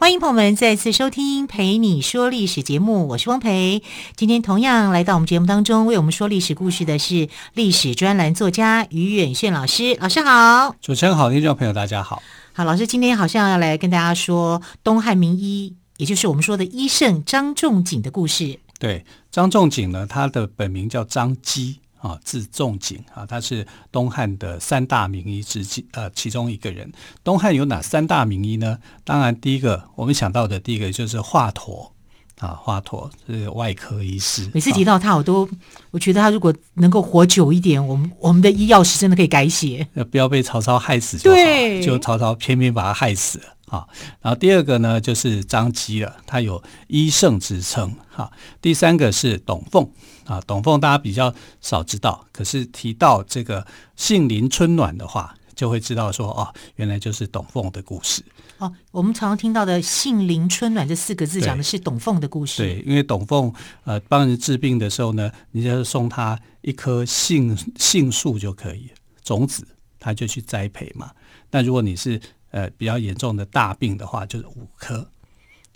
欢迎朋友们再次收听《陪你说历史》节目，我是汪培。今天同样来到我们节目当中，为我们说历史故事的是历史专栏作家于远炫老师。老师好，主持人好，听众朋友大家好。好，老师今天好像要来跟大家说东汉名医，也就是我们说的医圣张仲景的故事。对，张仲景呢，他的本名叫张机。啊，字仲景啊，他是东汉的三大名医之其呃其中一个人。东汉有哪三大名医呢？当然，第一个我们想到的第一个就是华佗啊，华佗是外科医师。每次提到他，我都我觉得他如果能够活久一点，我们我们的医药史真的可以改写。不要被曹操害死就好，对，就曹操偏偏把他害死了啊。然后第二个呢，就是张机了，他有医圣之称哈。第三个是董奉。啊，董凤大家比较少知道，可是提到这个杏林春暖的话，就会知道说哦，原来就是董凤的故事。哦，我们常常听到的“杏林春暖”这四个字，讲的是董凤的故事。对，因为董凤呃帮人治病的时候呢，你就送他一棵杏杏树就可以，种子他就去栽培嘛。那如果你是呃比较严重的大病的话，就是五棵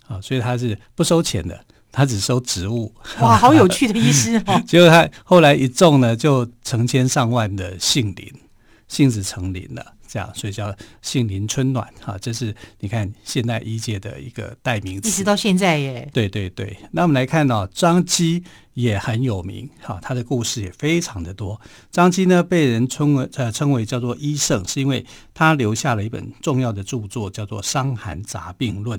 啊，所以他是不收钱的。他只收植物，哇，好有趣的医师哦！结果他后来一种呢，就成千上万的杏林，杏子成林了，这样，所以叫杏林春暖哈。这是你看现代医界的一个代名词，一直到现在耶。对对对，那我们来看到张机也很有名哈，他的故事也非常的多。张机呢，被人称为呃称为叫做医圣，是因为他留下了一本重要的著作，叫做《伤寒杂病论》。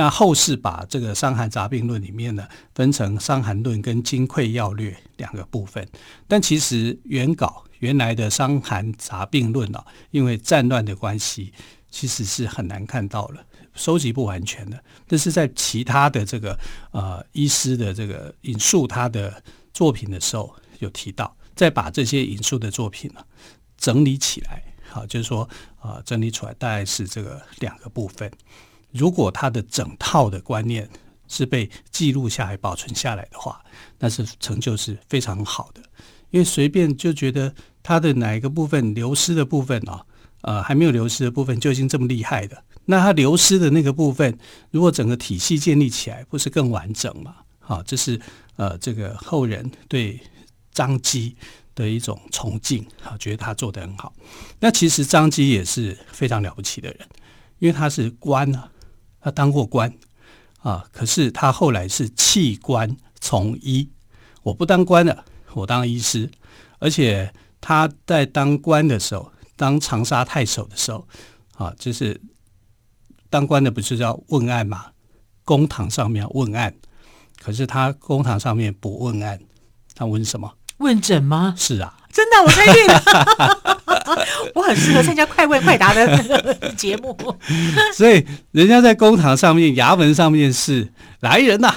那后世把这个《伤寒杂病论》里面呢，分成《伤寒论》跟《金匮要略》两个部分。但其实原稿原来的《伤寒杂病论》啊，因为战乱的关系，其实是很难看到了，收集不完全的。但是在其他的这个呃医师的这个引述他的作品的时候，有提到，再把这些引述的作品呢整理起来，好，就是说啊、整理出来大概是这个两个部分。如果他的整套的观念是被记录下来、保存下来的话，那是成就是非常好的。因为随便就觉得他的哪一个部分流失的部分啊，呃，还没有流失的部分就已经这么厉害的，那他流失的那个部分，如果整个体系建立起来，不是更完整吗？好，这是呃，这个后人对张机的一种崇敬，好，觉得他做得很好。那其实张机也是非常了不起的人，因为他是官啊。他当过官啊，可是他后来是弃官从医。我不当官了，我当医师。而且他在当官的时候，当长沙太守的时候啊，就是当官的不是要问案嘛？公堂上面要问案，可是他公堂上面不问案，他问什么？问诊吗？是啊，真的，我猜对了。我很适合参加快问快答的 节目，所以人家在公堂上面、衙门上面是来人呐，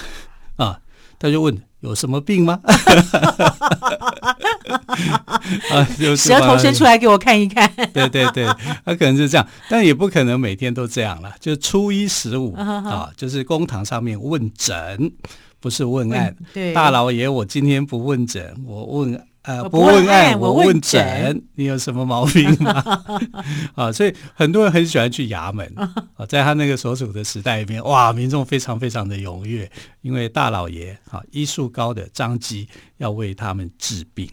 啊，他就问有什么病吗？啊，舌头伸出来给我看一看。对对对，他可能是这样，但也不可能每天都这样了。就初一十五啊，就是公堂上面问诊，不是问案。对，大老爷，我今天不问诊，我问。呃，不问案，我问诊，你有什么毛病吗？啊，所以很多人很喜欢去衙门 啊，在他那个所处的时代里面，哇，民众非常非常的踊跃，因为大老爷啊，医术高的张机要为他们治病，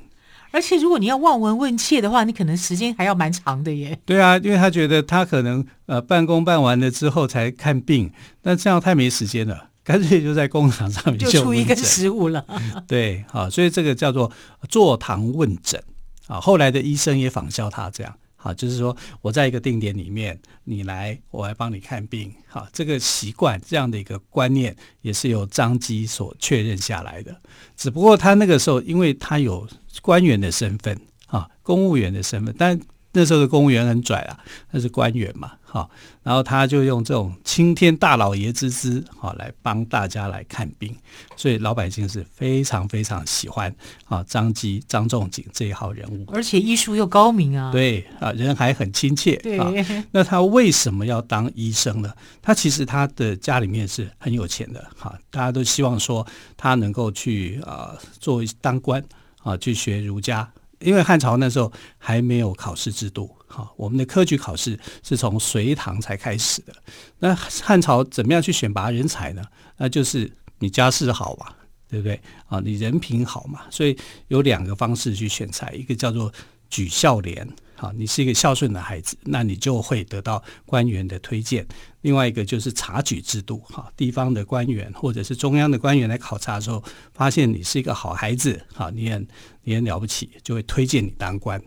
而且如果你要望闻问切的话，你可能时间还要蛮长的耶。对啊，因为他觉得他可能呃办公办完了之后才看病，那这样太没时间了。干脆就在工厂上面就出一个食物了。对，好，所以这个叫做坐堂问诊啊。后来的医生也仿效他这样，好，就是说我在一个定点里面，你来，我来帮你看病。好，这个习惯这样的一个观念，也是由张机所确认下来的。只不过他那个时候，因为他有官员的身份啊，公务员的身份，但那时候的公务员很拽啊，那是官员嘛，哈，然后他就用这种青天大老爷之姿，好，来帮大家来看病，所以老百姓是非常非常喜欢啊张机张仲景这一号人物，而且医术又高明啊，对啊，人还很亲切，对啊。那他为什么要当医生呢？他其实他的家里面是很有钱的，哈，大家都希望说他能够去啊做当官啊，去学儒家，因为汉朝那时候还没有考试制度。好，我们的科举考试是从隋唐才开始的。那汉朝怎么样去选拔人才呢？那就是你家世好嘛，对不对？啊，你人品好嘛。所以有两个方式去选才，一个叫做举孝廉，好，你是一个孝顺的孩子，那你就会得到官员的推荐。另外一个就是察举制度，哈，地方的官员或者是中央的官员来考察的时候，发现你是一个好孩子，哈，你很你很了不起，就会推荐你当官。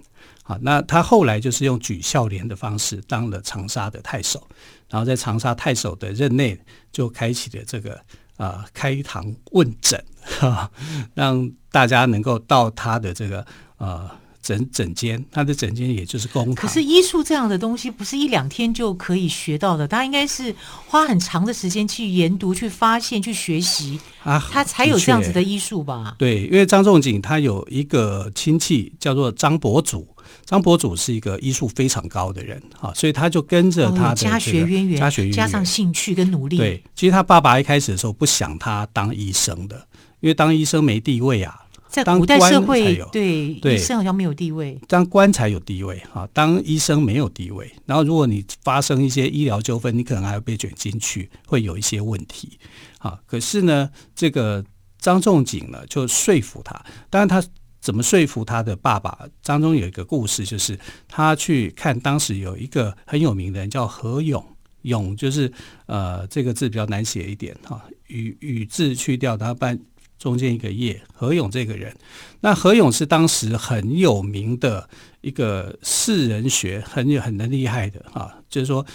好，那他后来就是用举孝廉的方式当了长沙的太守，然后在长沙太守的任内就开启了这个啊、开堂问诊哈，让大家能够到他的这个呃诊诊间，他的整间也就是公堂。可是医术这样的东西不是一两天就可以学到的，他应该是花很长的时间去研读、去发现、去学习啊，他才有这样子的医术吧？对，因为张仲景他有一个亲戚叫做张伯祖。张伯祖是一个医术非常高的人，哈，所以他就跟着他的家学渊源，家学渊源，加上兴趣跟努力。对，其实他爸爸一开始的时候不想他当医生的，因为当医生没地位啊，在古代社会，对，对，医生好像没有地位，当官才有地位，哈，当医生没有地位。然后如果你发生一些医疗纠纷，你可能还要被卷进去，会有一些问题，啊，可是呢，这个张仲景呢就说服他，当然他。怎么说服他的爸爸？当中有一个故事，就是他去看当时有一个很有名的人叫何勇，勇就是呃这个字比较难写一点哈，羽羽字去掉，他半中间一个叶。何勇这个人，那何勇是当时很有名的一个士人学，很有很厉害的啊，就是说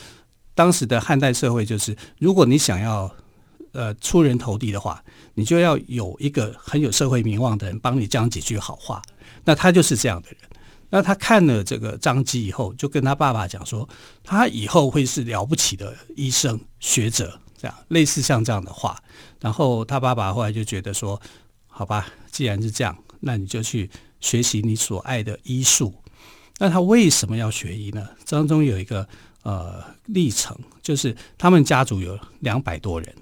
当时的汉代社会，就是如果你想要。呃，出人头地的话，你就要有一个很有社会名望的人帮你讲几句好话。那他就是这样的人。那他看了这个张机以后，就跟他爸爸讲说，他以后会是了不起的医生学者，这样类似像这样的话。然后他爸爸后来就觉得说，好吧，既然是这样，那你就去学习你所爱的医术。那他为什么要学医呢？当中有一个呃历程，就是他们家族有两百多人。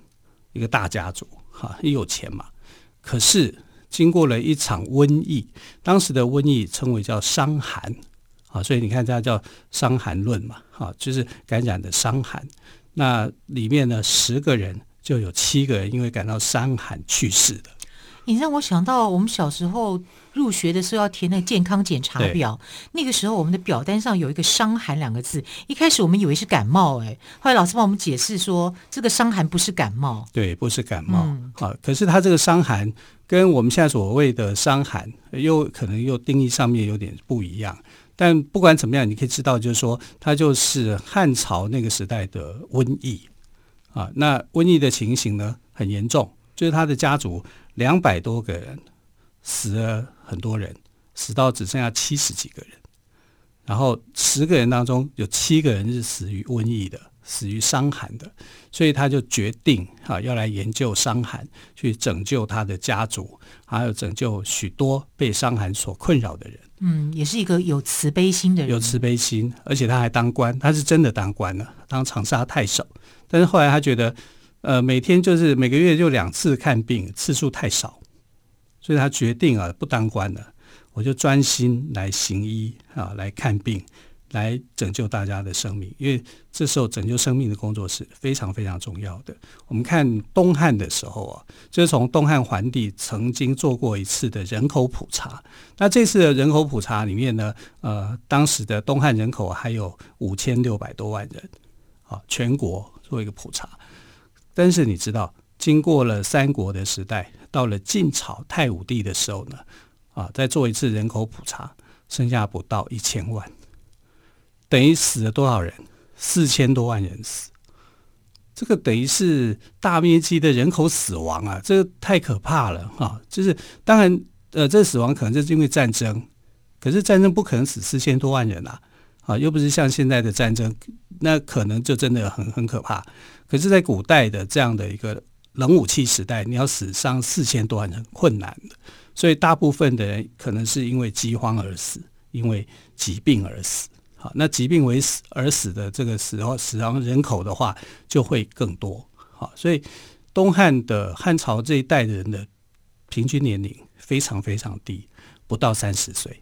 一个大家族，哈，也有钱嘛。可是经过了一场瘟疫，当时的瘟疫称为叫伤寒，啊，所以你看这叫《伤寒论》嘛，哈，就是感染的伤寒。那里面呢，十个人就有七个人因为感到伤寒去世的。你让我想到我们小时候入学的时候要填那个健康检查表，那个时候我们的表单上有一个“伤寒”两个字，一开始我们以为是感冒，哎，后来老师帮我们解释说，这个伤寒不是感冒，对，不是感冒，嗯、啊，可是它这个伤寒跟我们现在所谓的伤寒又可能又定义上面有点不一样，但不管怎么样，你可以知道，就是说它就是汉朝那个时代的瘟疫啊，那瘟疫的情形呢很严重，就是他的家族。两百多个人死了，很多人死到只剩下七十几个人，然后十个人当中有七个人是死于瘟疫的，死于伤寒的，所以他就决定啊要来研究伤寒，去拯救他的家族，还有拯救许多被伤寒所困扰的人。嗯，也是一个有慈悲心的人，有慈悲心，而且他还当官，他是真的当官了，当长沙太守。但是后来他觉得。呃，每天就是每个月就两次看病，次数太少，所以他决定啊，不当官了，我就专心来行医啊，来看病，来拯救大家的生命。因为这时候拯救生命的工作是非常非常重要的。我们看东汉的时候啊，就是从东汉桓帝曾经做过一次的人口普查。那这次的人口普查里面呢，呃，当时的东汉人口还有五千六百多万人啊，全国做一个普查。但是你知道，经过了三国的时代，到了晋朝太武帝的时候呢，啊，再做一次人口普查，剩下不到一千万，等于死了多少人？四千多万人死，这个等于是大面积的人口死亡啊！这个太可怕了啊！就是当然，呃，这死亡可能就是因为战争，可是战争不可能死四千多万人啊！啊，又不是像现在的战争，那可能就真的很很可怕。可是，在古代的这样的一个冷武器时代，你要死伤四千多万人很困难的，所以大部分的人可能是因为饥荒而死，因为疾病而死。那疾病为死而死的这个死亡死亡人口的话，就会更多。好，所以东汉的汉朝这一代人的平均年龄非常非常低，不到三十岁。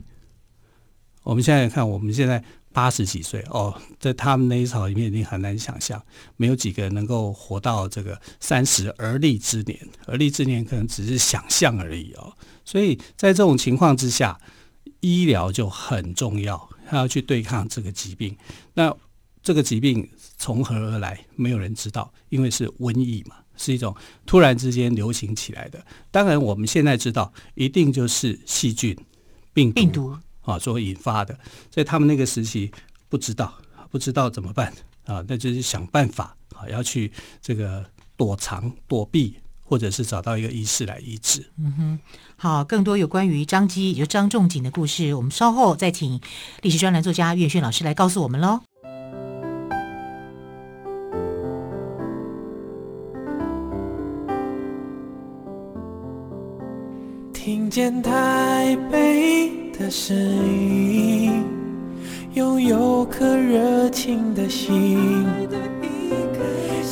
我们现在看，我们现在。八十几岁哦，在他们那一朝里面，已经很难想象，没有几个人能够活到这个三十而立之年。而立之年可能只是想象而已哦。所以在这种情况之下，医疗就很重要，他要去对抗这个疾病。那这个疾病从何而来？没有人知道，因为是瘟疫嘛，是一种突然之间流行起来的。当然，我们现在知道，一定就是细菌、病毒。病毒啊，所引发的，在他们那个时期不知道，不知道怎么办啊，那就是想办法啊，要去这个躲藏、躲避，或者是找到一个医师来医治。嗯哼，好，更多有关于张机，也就张仲景的故事，我们稍后再请历史专栏作家岳轩老师来告诉我们喽。听见台北的声音，拥有颗热情的心，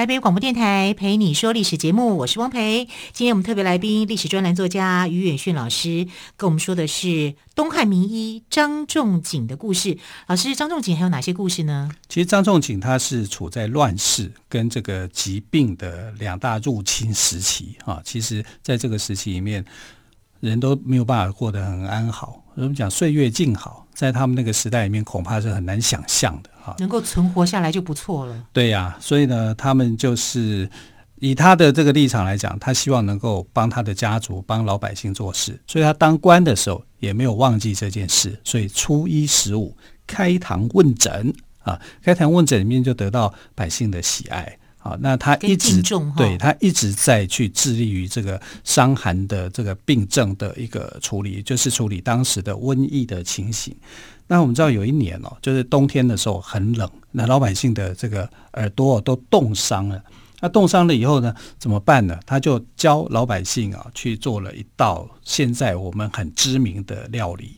台北广播电台陪你说历史节目，我是汪培。今天我们特别来宾，历史专栏作家于远逊老师，跟我们说的是东汉名医张仲景的故事。老师，张仲景还有哪些故事呢？其实张仲景他是处在乱世跟这个疾病的两大入侵时期啊。其实，在这个时期里面，人都没有办法过得很安好。我们讲岁月静好，在他们那个时代里面，恐怕是很难想象的哈。能够存活下来就不错了。对呀、啊，所以呢，他们就是以他的这个立场来讲，他希望能够帮他的家族、帮老百姓做事。所以他当官的时候也没有忘记这件事。所以初一十五开堂问诊啊，开堂问诊里面就得到百姓的喜爱。好，那他一直对他一直在去致力于这个伤寒的这个病症的一个处理，就是处理当时的瘟疫的情形。那我们知道有一年哦，就是冬天的时候很冷，那老百姓的这个耳朵都冻伤了。那冻伤了以后呢，怎么办呢？他就教老百姓啊去做了一道现在我们很知名的料理。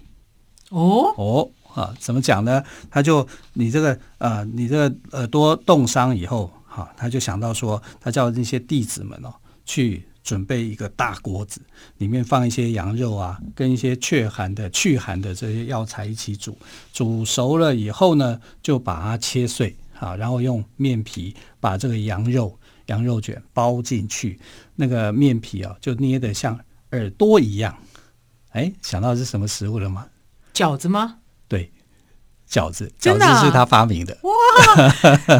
哦哦啊，怎么讲呢？他就你这个呃，你这个耳朵冻伤以后，哈，他就想到说，他叫那些弟子们哦去。准备一个大锅子，里面放一些羊肉啊，跟一些祛寒的、祛寒的这些药材一起煮。煮熟了以后呢，就把它切碎啊，然后用面皮把这个羊肉、羊肉卷包进去。那个面皮啊，就捏得像耳朵一样。哎，想到是什么食物了吗？饺子吗？对。饺子，饺子是他发明的。哇，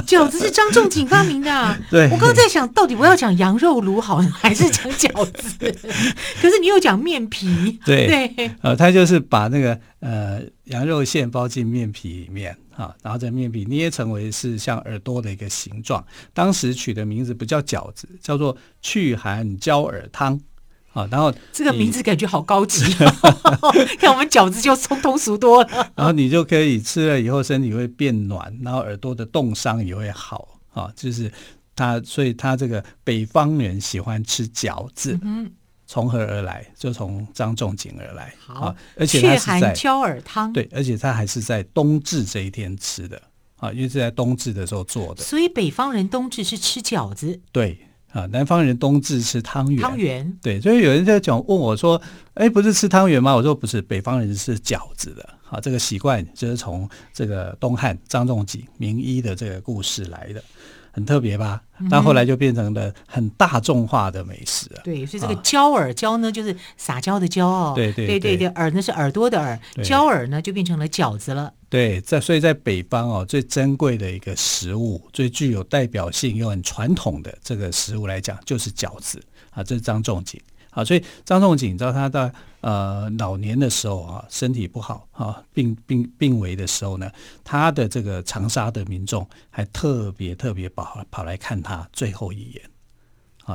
饺子是张仲景发明的啊。对，我刚刚在想到底我要讲羊肉炉好还是讲饺子？可是你又讲面皮。对对，呃，他就是把那个呃羊肉馅包进面皮里面啊，然后这面皮捏成为是像耳朵的一个形状。当时取的名字不叫饺子，叫做祛寒焦耳汤。啊，然后这个名字感觉好高级，看我们饺子就通通俗多了。然后你就可以吃了以后身体会变暖，然后耳朵的冻伤也会好啊。就是他，所以他这个北方人喜欢吃饺子，嗯，从何而来？就从张仲景而来。好，啊、而且他是在祛寒焦耳汤，对，而且他还是在冬至这一天吃的啊，因为是在冬至的时候做的。所以北方人冬至是吃饺子，对。啊，南方人冬至吃汤圆。汤圆，对，所以有人在讲问我说：“哎，不是吃汤圆吗？”我说：“不是，北方人是饺子的。”啊，这个习惯就是从这个东汉张仲景名医的这个故事来的。很特别吧？但后来就变成了很大众化的美食了。对，所以这个椒耳椒呢，就是撒娇的娇哦。对对对对对，耳呢是耳朵的耳，椒耳呢就变成了饺子了。对，在所以在北方哦，最珍贵的一个食物，最具有代表性又很传统的这个食物来讲，就是饺子啊。这是张仲景。啊，所以张仲景，你知道他在呃老年的时候啊，身体不好啊，病病病危的时候呢，他的这个长沙的民众还特别特别跑跑来看他最后一眼，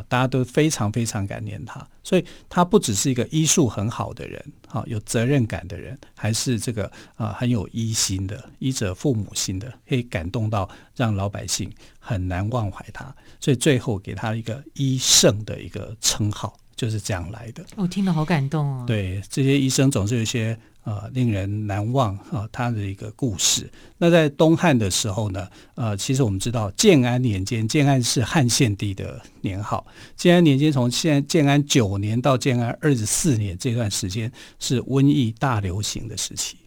大家都非常非常感念他，所以他不只是一个医术很好的人，啊，有责任感的人，还是这个啊很有医心的医者父母心的，可以感动到让老百姓很难忘怀他，所以最后给他一个医圣的一个称号。就是这样来的，我、哦、听了好感动哦。对，这些医生总是有一些呃令人难忘啊，他的一个故事。那在东汉的时候呢，呃，其实我们知道建安年间，建安是汉献帝的年号。建安年间从现建安九年到建安二十四年这段时间是瘟疫大流行的时期，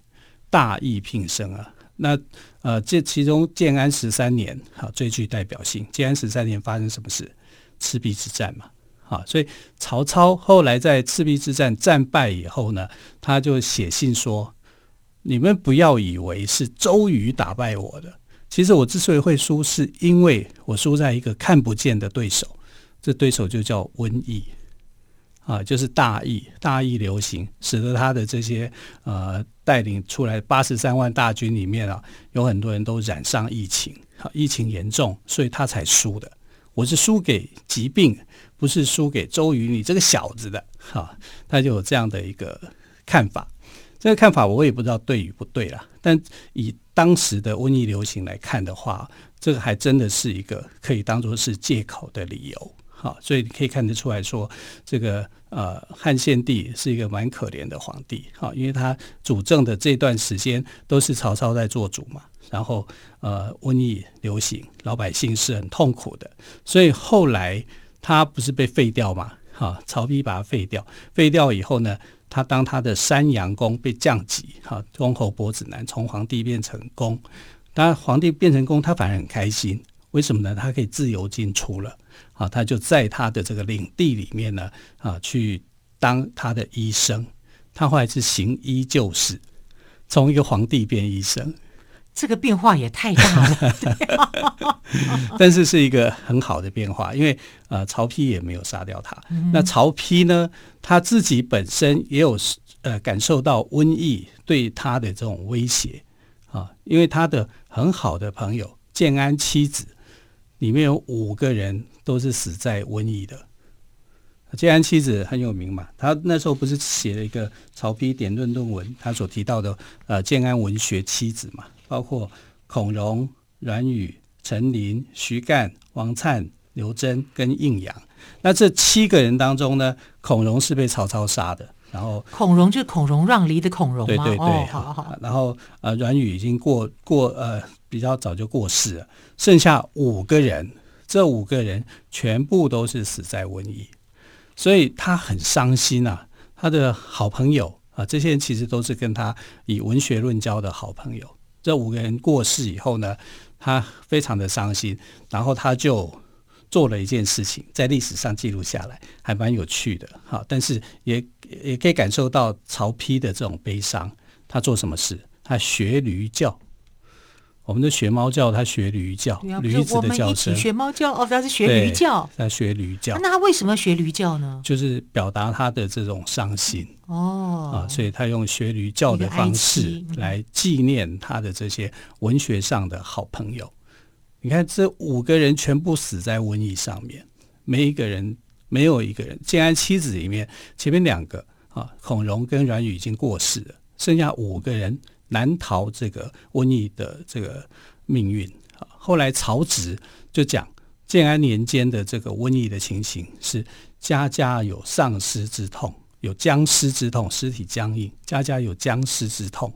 大疫频生啊。那呃，这其中建安十三年啊最具代表性。建安十三年发生什么事？赤壁之战嘛。啊，所以曹操后来在赤壁之战战败以后呢，他就写信说：“你们不要以为是周瑜打败我的，其实我之所以会输，是因为我输在一个看不见的对手，这对手就叫瘟疫。啊，就是大疫，大疫流行，使得他的这些呃带领出来八十三万大军里面啊，有很多人都染上疫情，疫情严重，所以他才输的。我是输给疾病。”不是输给周瑜你这个小子的，哈，他就有这样的一个看法。这个看法我也不知道对与不对啦，但以当时的瘟疫流行来看的话，这个还真的是一个可以当做是借口的理由，好。所以你可以看得出来说，这个呃汉献帝是一个蛮可怜的皇帝，哈，因为他主政的这段时间都是曹操在做主嘛，然后呃瘟疫流行，老百姓是很痛苦的，所以后来。他不是被废掉嘛？哈，曹丕把他废掉，废掉以后呢，他当他的山阳公被降级，哈，公侯伯子男从皇帝变成公，当然皇帝变成公，他反而很开心，为什么呢？他可以自由进出了，啊，他就在他的这个领地里面呢，啊，去当他的医生，他后来是行医救世，从一个皇帝变医生。这个变化也太大了，但是是一个很好的变化，因为呃，曹丕也没有杀掉他。嗯、那曹丕呢，他自己本身也有呃感受到瘟疫对他的这种威胁啊，因为他的很好的朋友建安七子里面有五个人都是死在瘟疫的。建安七子很有名嘛，他那时候不是写了一个曹丕典论论文，他所提到的呃建安文学妻子嘛。包括孔融、阮宇、陈琳、徐干、王粲、刘桢跟应阳。那这七个人当中呢，孔融是被曹操杀的。然后孔融就是孔融让梨的孔融嘛？对对对，哦、好好。然后呃，阮宇已经过过呃比较早就过世了，剩下五个人，这五个人全部都是死在瘟疫，所以他很伤心啊。他的好朋友啊，这些人其实都是跟他以文学论交的好朋友。这五个人过世以后呢，他非常的伤心，然后他就做了一件事情，在历史上记录下来，还蛮有趣的哈。但是也也可以感受到曹丕的这种悲伤。他做什么事？他学驴叫。我们的学猫叫，他学驴叫，啊、驴子的叫声。学猫叫哦，他是学驴叫，他学驴叫。那他为什么学驴叫呢？就是表达他的这种伤心哦啊，所以他用学驴叫的方式来纪念他的这些文学上的好朋友。你看，这五个人全部死在瘟疫上面，没一个人，没有一个人。建安七子里面，前面两个啊，孔融跟阮宇已经过世了，剩下五个人。难逃这个瘟疫的这个命运啊！后来曹植就讲，建安年间的这个瘟疫的情形是家家有丧尸之痛，有僵尸之痛，尸体僵硬，家家有僵尸之痛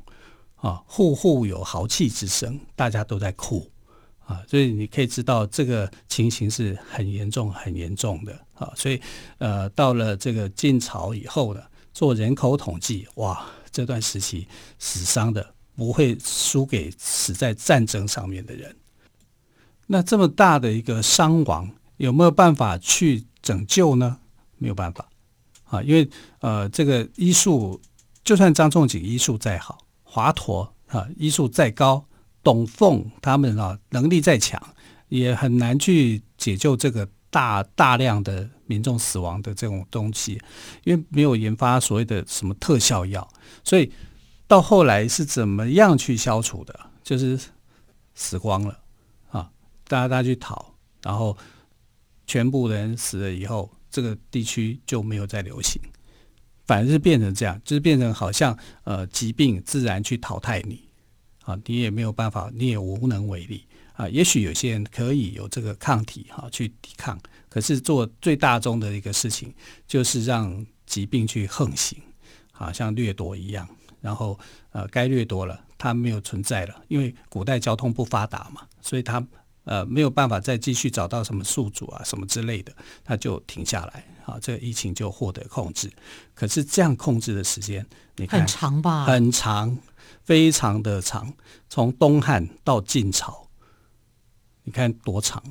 啊，户户有豪气之声，大家都在哭啊！所以你可以知道这个情形是很严重、很严重的啊！所以呃，到了这个晋朝以后呢，做人口统计，哇！这段时期死伤的不会输给死在战争上面的人。那这么大的一个伤亡，有没有办法去拯救呢？没有办法啊，因为呃，这个医术，就算张仲景医术再好，华佗啊医术再高，董奉他们啊能力再强，也很难去解救这个大大量的民众死亡的这种东西，因为没有研发所谓的什么特效药，所以到后来是怎么样去消除的？就是死光了啊！大家大家去讨，然后全部人死了以后，这个地区就没有再流行，反而是变成这样，就是变成好像呃疾病自然去淘汰你啊，你也没有办法，你也无能为力啊。也许有些人可以有这个抗体哈、啊、去抵抗，可是做最大宗的一个事情就是让疾病去横行，好、啊、像掠夺一样，然后呃该掠夺了。它没有存在了，因为古代交通不发达嘛，所以它呃没有办法再继续找到什么宿主啊什么之类的，它就停下来，好，这个疫情就获得控制。可是这样控制的时间，你看很长吧？很长，非常的长，从东汉到晋朝，你看多长？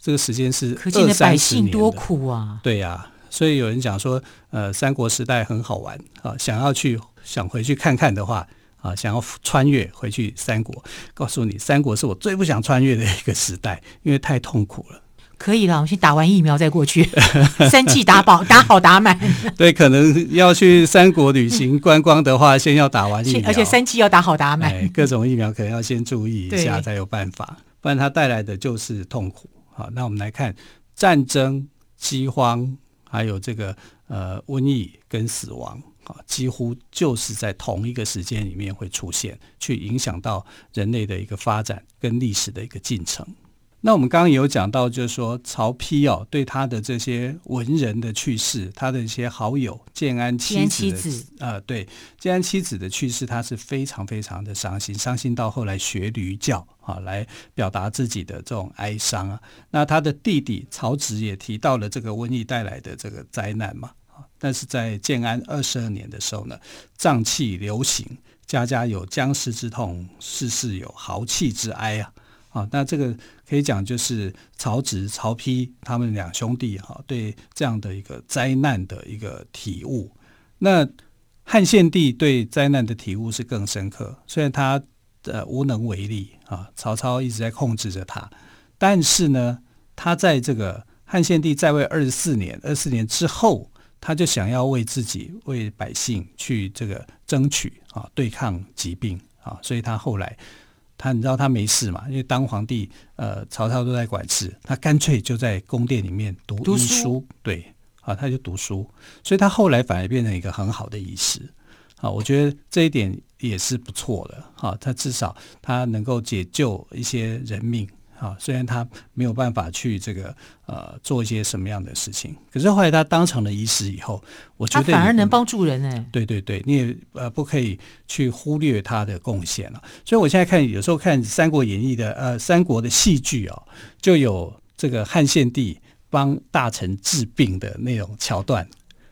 这个时间是可见的百姓多苦啊！对呀、啊，所以有人讲说，呃，三国时代很好玩啊，想要去想回去看看的话。啊，想要穿越回去三国，告诉你，三国是我最不想穿越的一个时代，因为太痛苦了。可以了，我们先打完疫苗再过去，三剂打饱，打好打满。对，可能要去三国旅行观光的话，先要打完疫苗，而且三剂要打好打满。哎，各种疫苗可能要先注意一下才有办法，不然它带来的就是痛苦。好，那我们来看战争、饥荒，还有这个呃瘟疫跟死亡。啊，几乎就是在同一个时间里面会出现，去影响到人类的一个发展跟历史的一个进程。那我们刚刚有讲到，就是说曹丕哦，对他的这些文人的去世，他的一些好友建安妻子，呃，对建安妻子的去世，他是非常非常的伤心，伤心到后来学驴叫啊，来表达自己的这种哀伤啊。那他的弟弟曹植也提到了这个瘟疫带来的这个灾难嘛。但是在建安二十二年的时候呢，瘴气流行，家家有僵尸之痛，世世有豪气之哀啊！啊，那这个可以讲就是曹植、曹丕他们两兄弟哈，对这样的一个灾难的一个体悟。那汉献帝对灾难的体悟是更深刻，虽然他呃无能为力啊，曹操一直在控制着他，但是呢，他在这个汉献帝在位二十四年，二十四年之后。他就想要为自己、为百姓去这个争取啊，对抗疾病啊，所以他后来他你知道他没事嘛，因为当皇帝呃曹操都在管事，他干脆就在宫殿里面读医书，书对啊，他就读书，所以他后来反而变成一个很好的医师啊，我觉得这一点也是不错的啊，他至少他能够解救一些人命。啊，虽然他没有办法去这个呃做一些什么样的事情，可是后来他当成了医师以后，我觉得他反而能帮助人哎。对对对，你也呃不可以去忽略他的贡献了。所以我现在看有时候看《三国演义》的呃三国的戏剧哦，就有这个汉献帝帮大臣治病的那种桥段，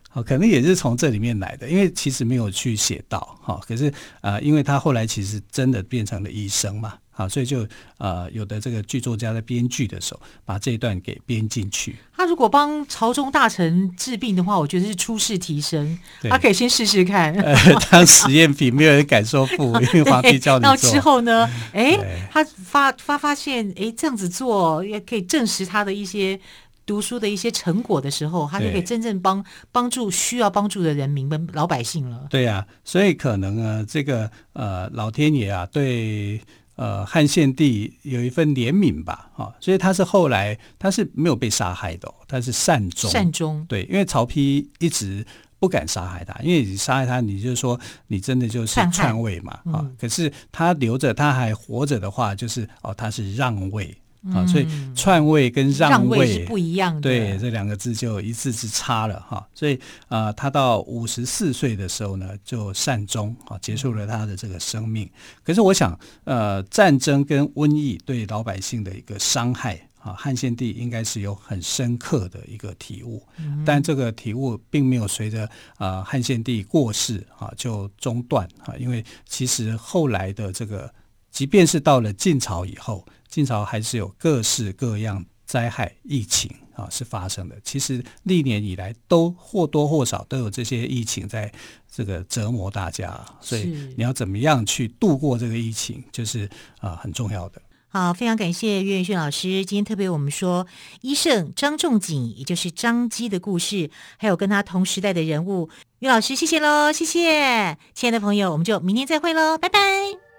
好，可能也是从这里面来的，因为其实没有去写到哈，可是啊、呃，因为他后来其实真的变成了医生嘛。啊，所以就呃，有的这个剧作家在编剧的时候，把这一段给编进去。他如果帮朝中大臣治病的话，我觉得是出世提升。他可以先试试看，呃，当实验品，没有人敢说不，因为皇帝叫你做。那之后呢？哎，他发发发现，哎，这样子做也可以证实他的一些读书的一些成果的时候，他就可以真正帮帮助需要帮助的人民们老百姓了。对呀，啊，所以可能啊，这个呃，老天爷啊，对。呃，汉献帝有一份怜悯吧，啊，所以他是后来他是没有被杀害的，他是善终。善终，对，因为曹丕一直不敢杀害他，因为你杀害他，你就是说你真的就是篡位嘛，啊，可是他留着他还活着的话，就是哦，他是让位。啊，所以篡位跟让位，是不一样的，对，这两个字就一字之差了哈。所以啊、呃，他到五十四岁的时候呢，就善终啊，结束了他的这个生命。可是我想，呃，战争跟瘟疫对老百姓的一个伤害啊，汉献帝应该是有很深刻的一个体悟。嗯、但这个体悟并没有随着啊汉献帝过世啊就中断啊，因为其实后来的这个。即便是到了晋朝以后，晋朝还是有各式各样灾害疫情啊是发生的。其实历年以来都或多或少都有这些疫情在这个折磨大家，所以你要怎么样去度过这个疫情，就是啊很重要的。好，非常感谢岳元训老师。今天特别我们说医圣张仲景，也就是张机的故事，还有跟他同时代的人物。岳老师，谢谢喽，谢谢，亲爱的朋友，我们就明天再会喽，拜拜。